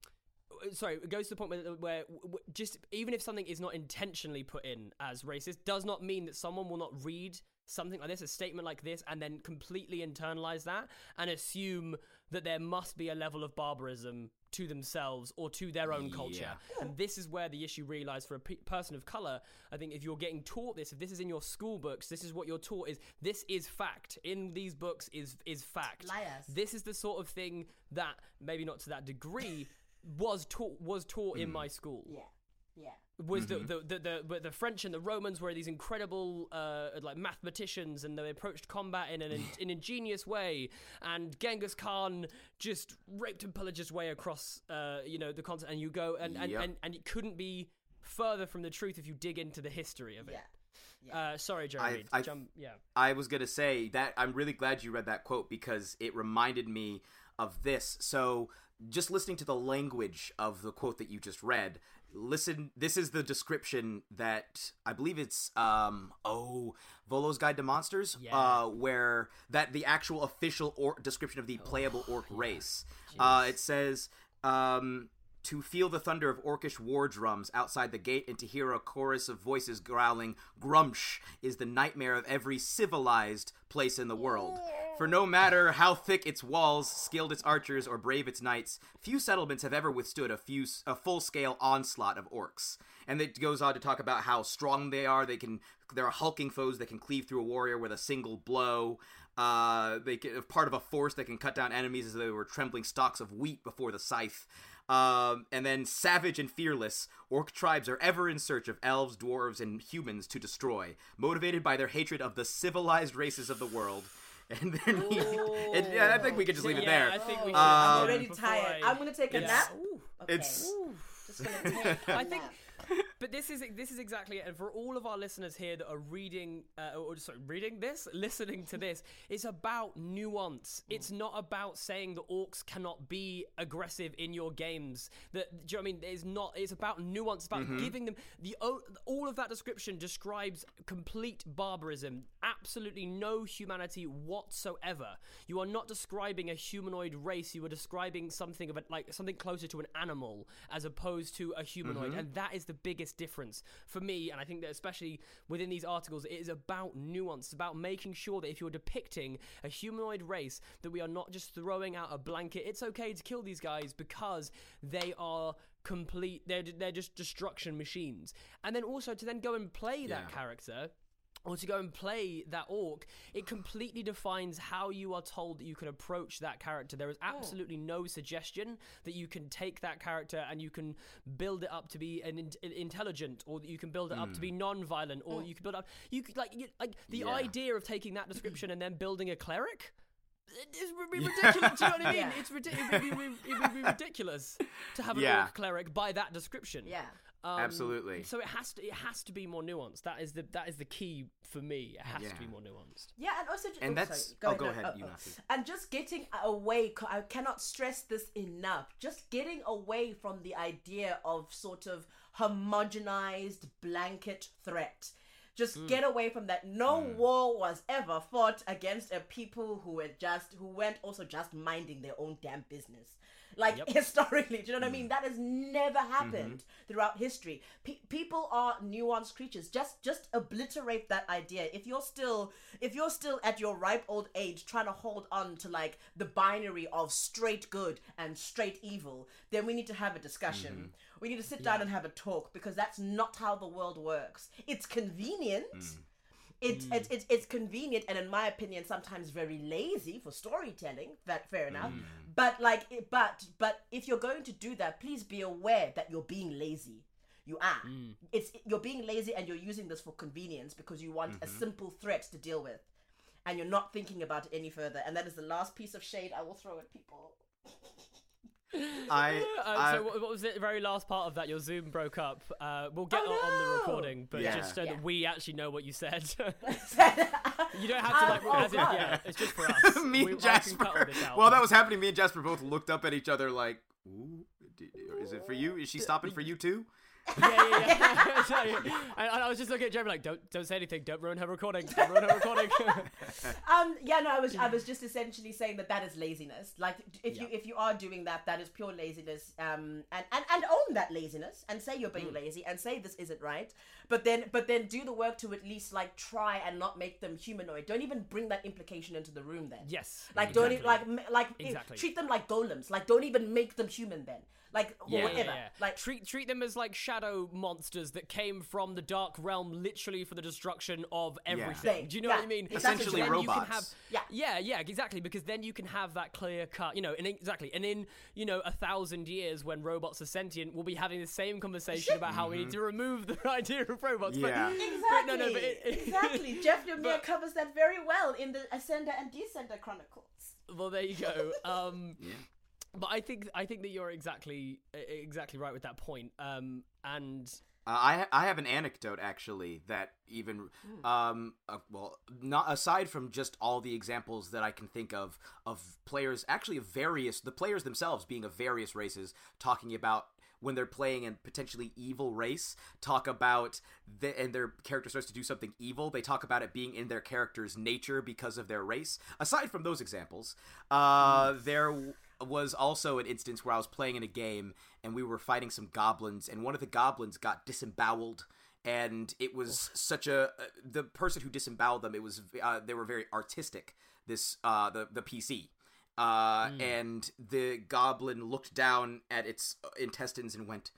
sorry it goes to the point where, where just even if something is not intentionally put in as racist does not mean that someone will not read something like this a statement like this and then completely internalize that and assume that there must be a level of barbarism to themselves or to their own culture
Yeah.
and this is where the issue really lies for a pe- person of color i think if you're getting taught this if this is in your school books this is what you're taught is this is fact in these books is is fact
Liars.
this is the sort of thing that maybe not to that degree was taught was taught in my school
Yeah. Yeah.
was the, the, the, the, the French and the Romans were these incredible uh, like mathematicians and they approached combat in an, in *laughs* an ingenious way and Genghis Khan just raped and pillaged his way across uh, you know the continent and you go and, and,
Yep.
and, and it couldn't be further from the truth if you dig into the history of it
Yeah.
uh, sorry Jeremy
I-
jump, yeah
I was gonna say that I'm really glad you read that quote because it reminded me of this. So just listening to the language of the quote that you just read, listen. This is the description that I believe it's um oh Volo's Guide to Monsters,
Yeah.
uh, where that the actual official or description of the playable orc race. Uh, it says um. To feel the thunder of orcish war drums outside the gate and to hear a chorus of voices growling, Gruumsh is the nightmare of every civilized place in the world. For no matter how thick its walls, skilled its archers, or brave its knights, few settlements have ever withstood a, few, a full-scale onslaught of orcs. And it goes on to talk about how strong they are. They can, they're hulking foes that can cleave through a warrior with a single blow. Uh, they can, part of a force that can cut down enemies as they were trembling stalks of wheat before the scythe. Um, and then savage and fearless, orc tribes are ever in search of elves, dwarves, and humans to destroy, motivated by their hatred of the civilized races of the world. *laughs* And then he, and, yeah, I think we could just leave it
yeah
there.
I think we should
Um,
I'm already tired.
I-
I'm gonna take a
Yeah.
nap.
Ooh.
Okay.
It's
Just gonna take a *laughs*
I think,
nap.
But this is this is exactly it. And for all of our listeners here that are reading, uh, or sorry, reading this, *laughs* listening to this, it's about nuance. Hmm. It's not about saying that orcs cannot be aggressive in your games. That do you know what I mean? It's not. It's about nuance. It's About mm-hmm. giving them the all of that description describes complete barbarism. Absolutely no humanity whatsoever. You are not describing a humanoid race. You are describing something of a, like something closer to an animal as opposed to a humanoid, mm-hmm. and that is the biggest difference for me. And I think that especially within these articles, it is about nuance. It's about making sure that if you're depicting a humanoid race, that we are not just throwing out a blanket. It's okay to kill these guys because they are complete. They're they're just destruction machines. And then also to then go and play that character or to go and play that orc, it completely defines how you are told that you can approach that character. There is oh. absolutely no suggestion that you can take that character and you can build it up to be an in- intelligent, or that you can build it up to be hmm. non-violent, or hmm. you can build up you could, like you, like the
Yeah.
idea of taking that description and then building a cleric. It is r- ridiculous. Do you know what I mean? *laughs*
Yeah.
It's ridi- it would be, it would be ridiculous to have an
Yeah.
orc cleric by that description.
Yeah.
Um,
Absolutely.
So it has to it has to be more nuanced. That is the that is the key for me. It has to be more nuanced.
Yeah, and also,
And
oh,
that's-
sorry.
oh, go
no,
ahead, Unati.
And just getting away. I cannot stress this enough. Just getting away from the idea of sort of homogenized blanket threat. Just
Hmm.
get away from that. No war was ever fought against a people who were just who weren't also just minding their own damn business. Like *laughs* historically, do you know what I
Hmm.
mean? That has never happened
Mm-hmm.
throughout history. Pe- people are nuanced creatures. Just just obliterate that idea. If you're still if you're still at your ripe old age trying to hold on to like the binary of straight good and straight evil, then we need to have a discussion.
Mm-hmm.
We need to sit down and have a talk because that's not how the world works. It's convenient.
Mm.
It's, mm. it's, it's, it's convenient and in my opinion sometimes very lazy for storytelling that fair enough.
Mm.
but like but but if you're going to do that please be aware that you're being lazy. You are. Mm. It's you're being lazy and you're using this for convenience because you want a mm-hmm. simple threat to deal with. And you're not thinking about it any further. And that is the last piece of shade i will throw at people *laughs*
I, *laughs*
Uh,
I
so what, what was the very last part of that? Your Zoom broke up. Uh, we'll get
Oh,
on, on the recording, but
Yeah.
just so
Yeah.
that we actually know what you said. *laughs* *laughs* you don't have to like.
Um, oh,
as in,
God.
yeah, it's just for us.
me
we,
and
I can cut all
Jasper.
this out.
While that was happening, me and Jasper both looked up at each other like, "Ooh, is it for you? Is she stopping for you too?"
Yeah, yeah, yeah. *laughs* *laughs* So, and, and I was just looking at Jeremy like, don't don't say anything. Don't ruin her recording. Don't ruin her recording. *laughs*
um yeah no i was i was just essentially saying that that is laziness like if you if you are doing that that is pure laziness um and and, and own that laziness and say you're
Mm.
being lazy and say this isn't right but then but then do the work to at least like try and not make them humanoid don't even bring that implication into the room then
yes.
like don't e- like like
Exactly.
treat them like golems like don't even make them human then like
Yeah,
whatever
yeah, yeah.
like
treat treat them as like shadow monsters that came from the dark realm, literally for the destruction of everything.
Thing.
Do you know
Yeah.
what I mean?
Essentially
Then you can
robots.
have,
Yeah.
yeah, yeah, exactly. Because then you can have that clear cut, you know, and exactly, and in you know a thousand years when robots are sentient, we'll be having the same conversation about how we need to remove the *laughs* idea of robots.
Mm-hmm. Yeah.
But,
Exactly.
but no, no, but it, *laughs*
exactly. Jeff Lemire
But-
covers that very well in the Ascender and Descender Chronicles.
well, there you go. Um, *laughs*
Yeah.
But I think I think that you're exactly exactly right with that point. Um, and
Uh, I I have an anecdote actually that even um uh, well not aside from just all the examples that I can think of of players actually of various the players themselves being of various races talking about when they're playing a potentially evil race talk about the, and their character starts to do something evil they talk about it being in their character's nature because of their race aside from those examples uh there w- was also an instance where I was playing in a game and we were fighting some goblins and one of the goblins got disemboweled. And it was such a uh, the person who disemboweled them it was uh, they were very artistic this uh the the PC uh and the goblin looked down at its intestines and went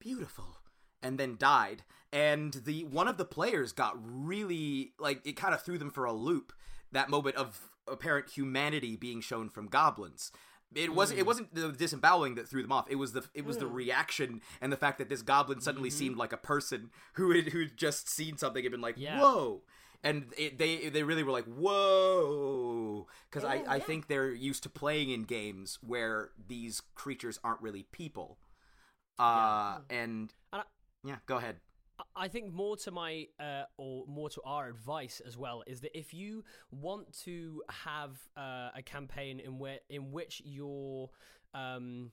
beautiful and then died. And the one of the players got really like it kind of threw them for a loop that moment of apparent humanity being shown from goblins it wasn't it hmm. wasn't the disemboweling that threw them off. It was the it was the hmm. reaction and the fact that this goblin suddenly hmm. seemed like a person who had who'd just seen something and been like
Yeah.
whoa. And it, they they really were like whoa. Because I, oh, I think they're used to playing in games where these creatures aren't really people. Uh and
And I-
yeah go ahead
I think more to my uh, or more to our advice as well is that if you want to have uh, a campaign in where in which your um,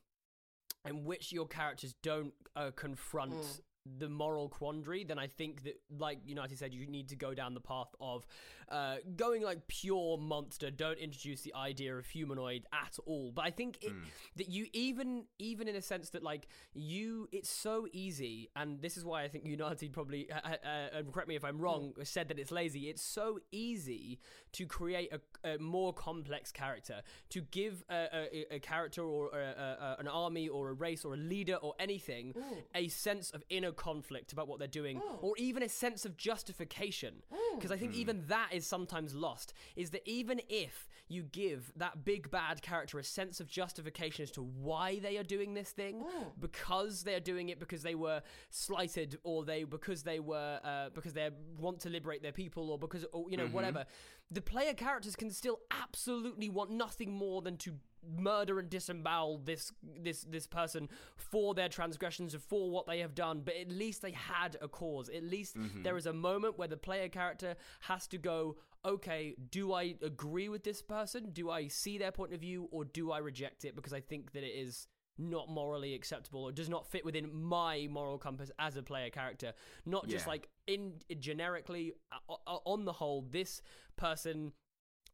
in which your characters don't uh, confront the moral quandary, then I think that, like Unati said, you need to go down the path of uh, going like pure monster. Don't introduce the idea of humanoid at all. But I think it, hmm. that you even even in a sense that like you, it's so easy, and this is why I think Unati probably, uh, uh, and correct me if I'm hmm. wrong, said that it's lazy. It's so easy to create a, a more complex character, to give a, a, a character or a, a- an army or a race or a leader or anything hmm. a sense of inner conflict about what they're doing, or even a sense of justification. Because I think even that is sometimes lost. Is that even if you give that big bad character a sense of justification as to why they are doing this thing, because they are doing it because they were slighted, or they because they were uh, because they want to liberate their people, or because or you know whatever, the player characters can still absolutely want nothing more than to murder and disembowel this this this person for their transgressions for what they have done. But at least they had a cause. At least there is a moment where the player character has to go okay do i agree with this person? Do i see their point of view or do i reject it? Because i think that it is not morally acceptable. Or does not fit within my moral compass as a player character. Not just
Yeah.
like in generically uh, on the whole this person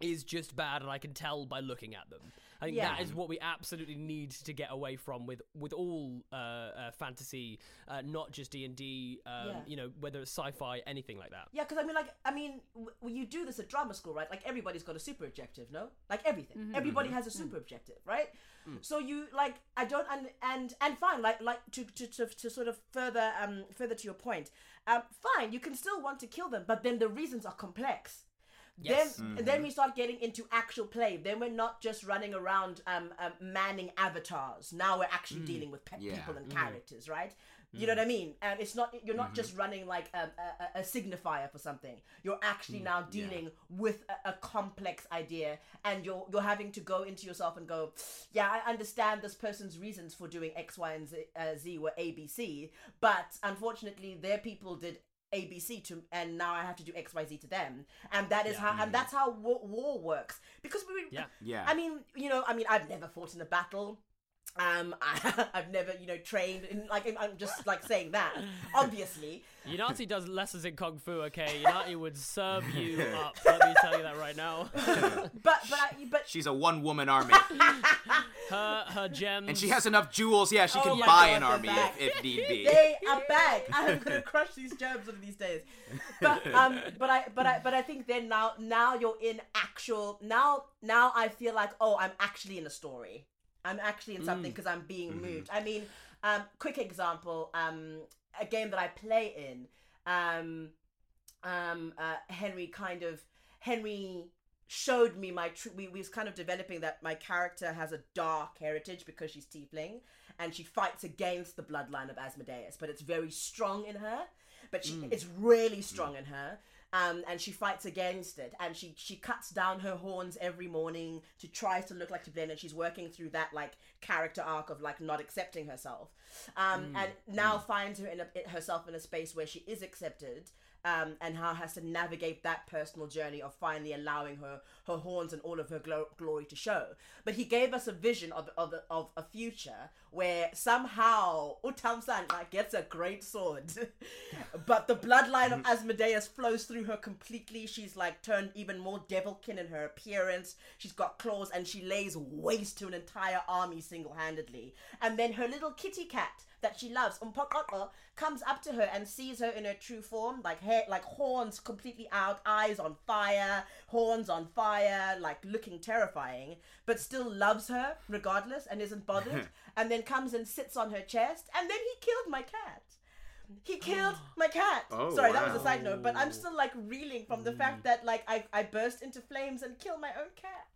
is just bad and I can tell by looking at them. I think
Yeah.
that is what we absolutely need to get away from with with all uh, uh, fantasy, uh, not just D and D. um, You know, whether it's sci-fi, anything like that.
Yeah, because I mean, like, I mean, w- when you do this at drama school, right? Like, everybody's got a super objective, no? Like everything, everybody has a super objective, right? So you like, I don't, and and and fine, like, like to to to, to sort of further um further to your point, um, fine, you can still want to kill them, but then the reasons are complex.
Yes.
Then, and then we start getting into actual play. Then we're not just running around um, um, manning avatars. Now we're actually dealing with pet
Yeah.
people and characters, right? You know what I mean? And it's not you're not just running like um, a, a, a signifier for something. You're actually now dealing with a, a complex idea, and you're you're having to go into yourself and go, yeah, I understand this person's reasons for doing X, Y, and Z, uh, Z were A, B, C, but unfortunately, their people did ABC to, and now I have to do X Y Z to them, and that is how, and mm. that's how war, war works. Because we,
Yeah.
Yeah.
I mean, you know, I mean, I've never fought in a battle. Um, I, *laughs* I've never, you know, trained. In, like, I'm just like saying that. Obviously, *laughs*
Unati does lessons in kung fu. Okay, *laughs* Unati would serve you up. Let me tell you that right now.
but but but
She's a one woman army.
Her her gems.
and she has enough jewels, yeah, she
Oh
can buy
God,
an army if, if need be.
they are back. I'm gonna crush these gems one of these days. But um, but I but I but I think then now now you're in actual now now I feel like oh I'm actually in a story. I'm actually in something because I'm being moved. I mean, um, quick example, um, a game that I play in, um, um, uh, Henry kind of Henry showed me my true. We, we was kind of developing that my character has a dark heritage because she's tiefling, and she fights against the bloodline of Asmodeus, but it's very strong in her. But she, it's really strong in her. Um, and she fights against it, and she she cuts down her horns every morning to try to look like Tiblin, and she's working through that like character arc of like not accepting herself, um, and now finds her in a, herself in a space where she is accepted, um, and how has to navigate that personal journey of finally allowing her her horns and all of her glo- glory to show. But he gave us a vision of of, of a future where somehow Utamsan like gets a great sword, *laughs* but the bloodline of mm-hmm. Asmodeus flows through her completely. She's like turned even more devilkin in her appearance. She's got claws and she lays waste to an entire army single handedly. And then her little kitty cat that she loves, Umpokoko, comes up to her and sees her in her true form, like hair, like horns completely out, eyes on fire, horns on fire, like looking terrifying, but still loves her regardless and isn't bothered. *laughs* and then comes and sits on her chest, and then he killed my cat. He *gasps* killed my cat.
Oh,
Sorry, that was a side note, but I'm still like reeling from the fact mm. that like I, I burst into flames and killed my own cat.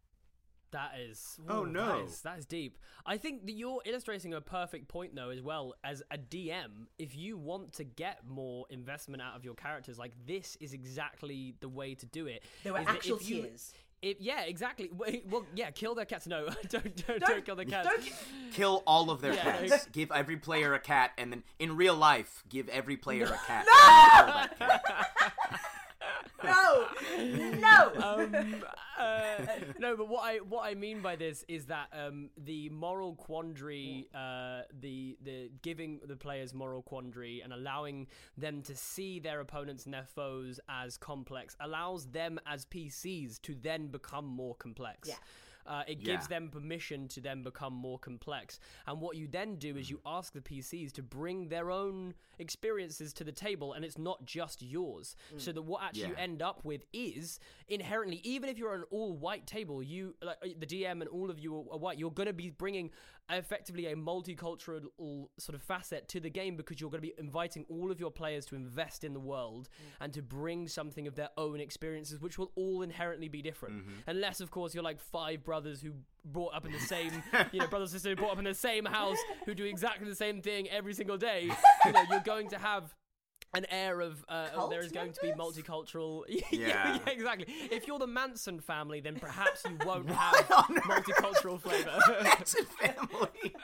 That is.
Oh,
ooh,
no.
That is, that is deep. I think that you're illustrating a perfect point, though, as well as a DM. If you want to get more investment out of your characters, like this is exactly the way to do it.
There were actual
if you-
tears.
If, yeah, exactly. Well, yeah, kill their cats. No, *laughs* don't, don't, don't, kill the cats.
Don't, *laughs*
Kill all of their
Yeah,
cats.
no.
Give every player a cat, and then in real life, give every player a *laughs* cat. Kill that cat.
No, no. *laughs*
um, uh, no, but what I what I mean by this is that um, the moral quandary, uh, the the giving the players moral quandary and allowing them to see their opponents and their foes as complex allows them as PCs to then become more complex.
Yeah.
Uh, it gives
Yeah.
them permission to then become more complex. And what you then do is you ask the PCs to bring their own experiences to the table, and it's not just yours. So that what actually you end up with is inherently, even if you're an all white table, you like uh, the DM and all of you are white, you're going to be bringing effectively a multicultural sort of facet to the game because you're going to be inviting all of your players to invest in the world mm. and to bring something of their own experiences, which will all inherently be different. Mm-hmm. Unless, of course, you're like five brothers who brought up in the *laughs* same, you know, brothers and sisters who brought up in the same house who do exactly the same thing every single day. *laughs* You know, you're going to have an air of uh, oh, there is going to be multicultural. *laughs*
Yeah.
exactly. If you're the Manson family, then perhaps you *laughs* won't have multicultural *laughs* flavor.
Manson family.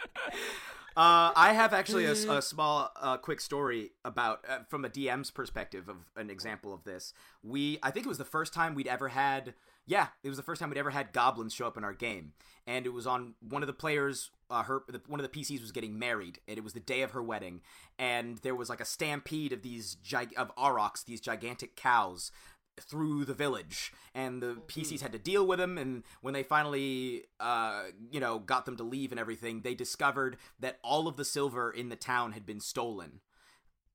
Uh, I have actually a small, uh, quick story about uh, from a DM's perspective of an example of this. We, I think it was the first time we'd ever had. Yeah, it was the first time we'd ever had goblins show up in our game, and it was on one of the players. Uh, her the, one of the PCs was getting married, and it was the day of her wedding, and there was like a stampede of these gig- of aurochs, these gigantic cows, through the village and the PCs had to deal with them and when they finally uh you know got them to leave and everything they discovered that all of the silver in the town had been stolen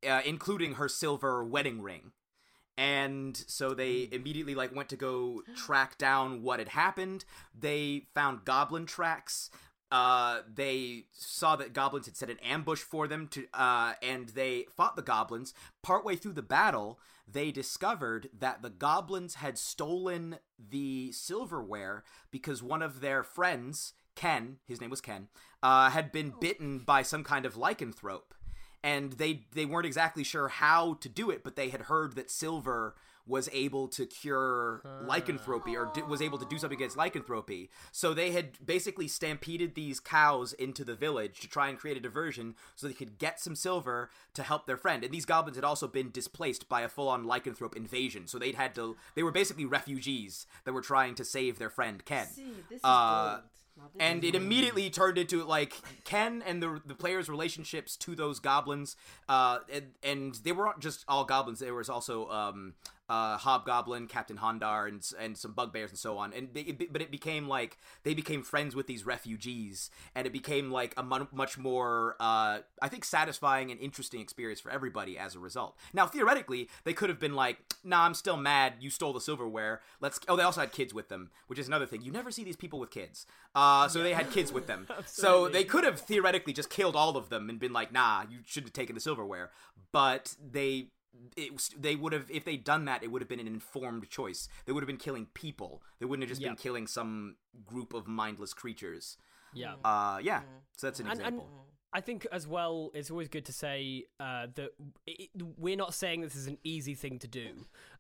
uh, including her silver wedding ring and so they immediately like went to go *gasps* track down what had happened. They found goblin tracks uh, they saw that goblins had set an ambush for them to, uh, and they fought the goblins. Partway through the battle, they discovered that the goblins had stolen the silverware because one of their friends, Ken, his name was Ken, uh, had been bitten by some kind of lycanthrope and they they weren't exactly sure how to do it, but they had heard that silver was able to cure lycanthropy or was able to do something against lycanthropy. So they had basically stampeded these cows into the village to try and create a diversion so they could get some silver to help their friend. And these goblins had also been displaced by a full-on lycanthrope invasion. So they'd had to they were basically refugees that were trying to save their friend Ken.
See, this is
Uh. And it immediately turned into like Ken and the the players' relationships to those goblins, uh, and, and they weren't just all goblins. There was also um, uh, Hobgoblin, Captain Hondar, and and some bugbears and so on. And they, it, but it became like they became friends with these refugees, and it became like a mu- much more uh, I think satisfying and interesting experience for everybody as a result. Now theoretically, they could have been like, Nah, I'm still mad. You stole the silverware. Let's. Oh, they also had kids with them, which is another thing. You never see these people with kids. Uh, so they had kids with them. *laughs* so they could have theoretically just killed all of them and been like, Nah, you should have taken the silverware. But they it they would have if they'd done that it would have been an informed choice. They would have been killing people. They wouldn't have just been killing some group of mindless creatures.
Yeah.
uh yeah. So that's an
And- and
example
I think as well, it's always good to say uh, that it, we're not saying this is an easy thing to do.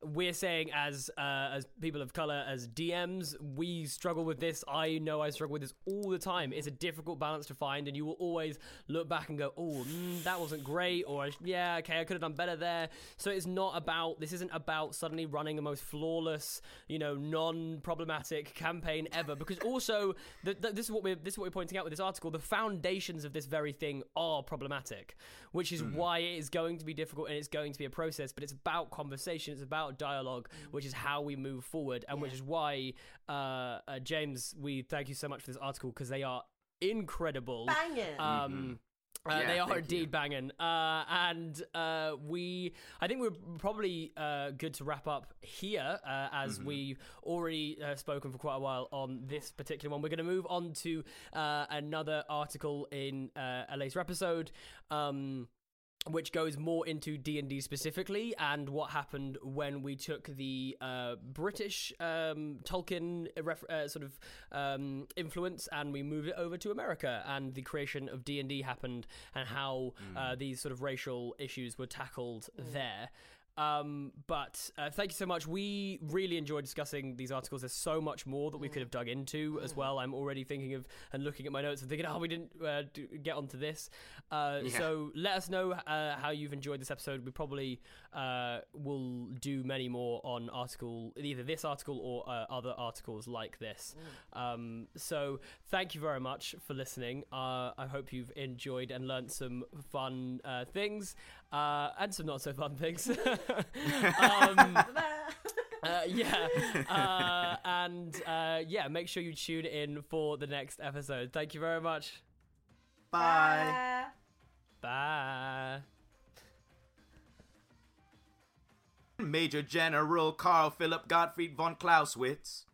We're saying as uh, as people of color, as DMs, we struggle with this. I know I struggle with this all the time. It's a difficult balance to find, and you will always look back and go, "Oh, mm, that wasn't great," or "Yeah, okay, I could have done better there." So it's not about this. Isn't about suddenly running the most flawless, you know, non-problematic campaign ever. Because also, the, the, this is what we're this is what we're pointing out with this article. The foundations of this very thing are problematic, which is why it is going to be difficult and it's going to be a process. But it's about conversation. It's about dialogue, which is how we move forward, and which is why, uh, uh, James, we thank you so much for this article because they are incredible.
Banging.
Um, uh,
Yeah,
they are indeed
you.
banging, uh, and uh, we. I think we're probably uh, good to wrap up here, uh, as
Mm-hmm.
we've already uh, spoken for quite a while on this particular one. We're going to move on to uh, another article in uh, a later episode. Um, which goes more into D&D specifically and what happened when we took the uh, British um, Tolkien ref- uh, sort of um, influence and we moved it over to America and the creation of D&D happened and how uh, these sort of racial issues were tackled there. Um, but uh, thank you so much. We really enjoyed discussing these articles. There's so much more that we could have dug into as well. I'm already thinking of and looking at my notes and thinking, oh, we didn't uh, do, get onto this. Uh,
Yeah.
So let us know uh, how you've enjoyed this episode. We probably uh, will do many more on article, either this article or uh, other articles like this. Um, so thank you very much for listening. Uh, I hope you've enjoyed and learned some fun uh, things uh, and some not so fun things. *laughs* um, *laughs* Uh, yeah, uh, and uh, yeah, make sure you tune in for the next episode. Thank you very much.
Bye.
Bye.
Major General Carl Philipp Gottfried von Clausewitz.